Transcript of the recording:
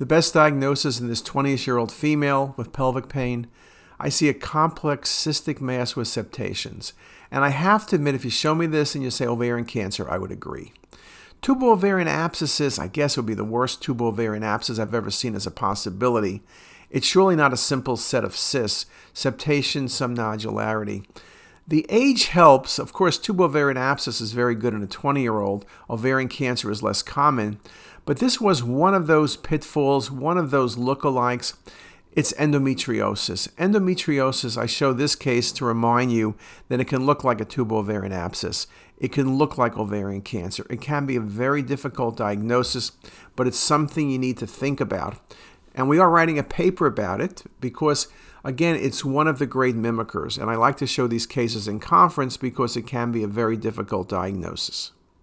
The best diagnosis in this 20 year old female with pelvic pain, I see a complex cystic mass with septations. And I have to admit, if you show me this and you say ovarian cancer, I would agree. Tubo-ovarian abscesses, I guess, would be the worst tubo-ovarian abscess I've ever seen as a possibility. It's surely not a simple set of cysts, septation, some nodularity. The age helps. Of course, tubo-ovarian abscess is very good in a 20 year old. Ovarian cancer is less common. But this was one of those pitfalls, one of those lookalikes. It's endometriosis. Endometriosis, I show this case to remind you that it can look like a tubo-ovarian abscess. It can look like ovarian cancer. It can be a very difficult diagnosis, but it's something you need to think about. And we are writing a paper about it because, again, it's one of the great mimickers. And I like to show these cases in conference because it can be a very difficult diagnosis.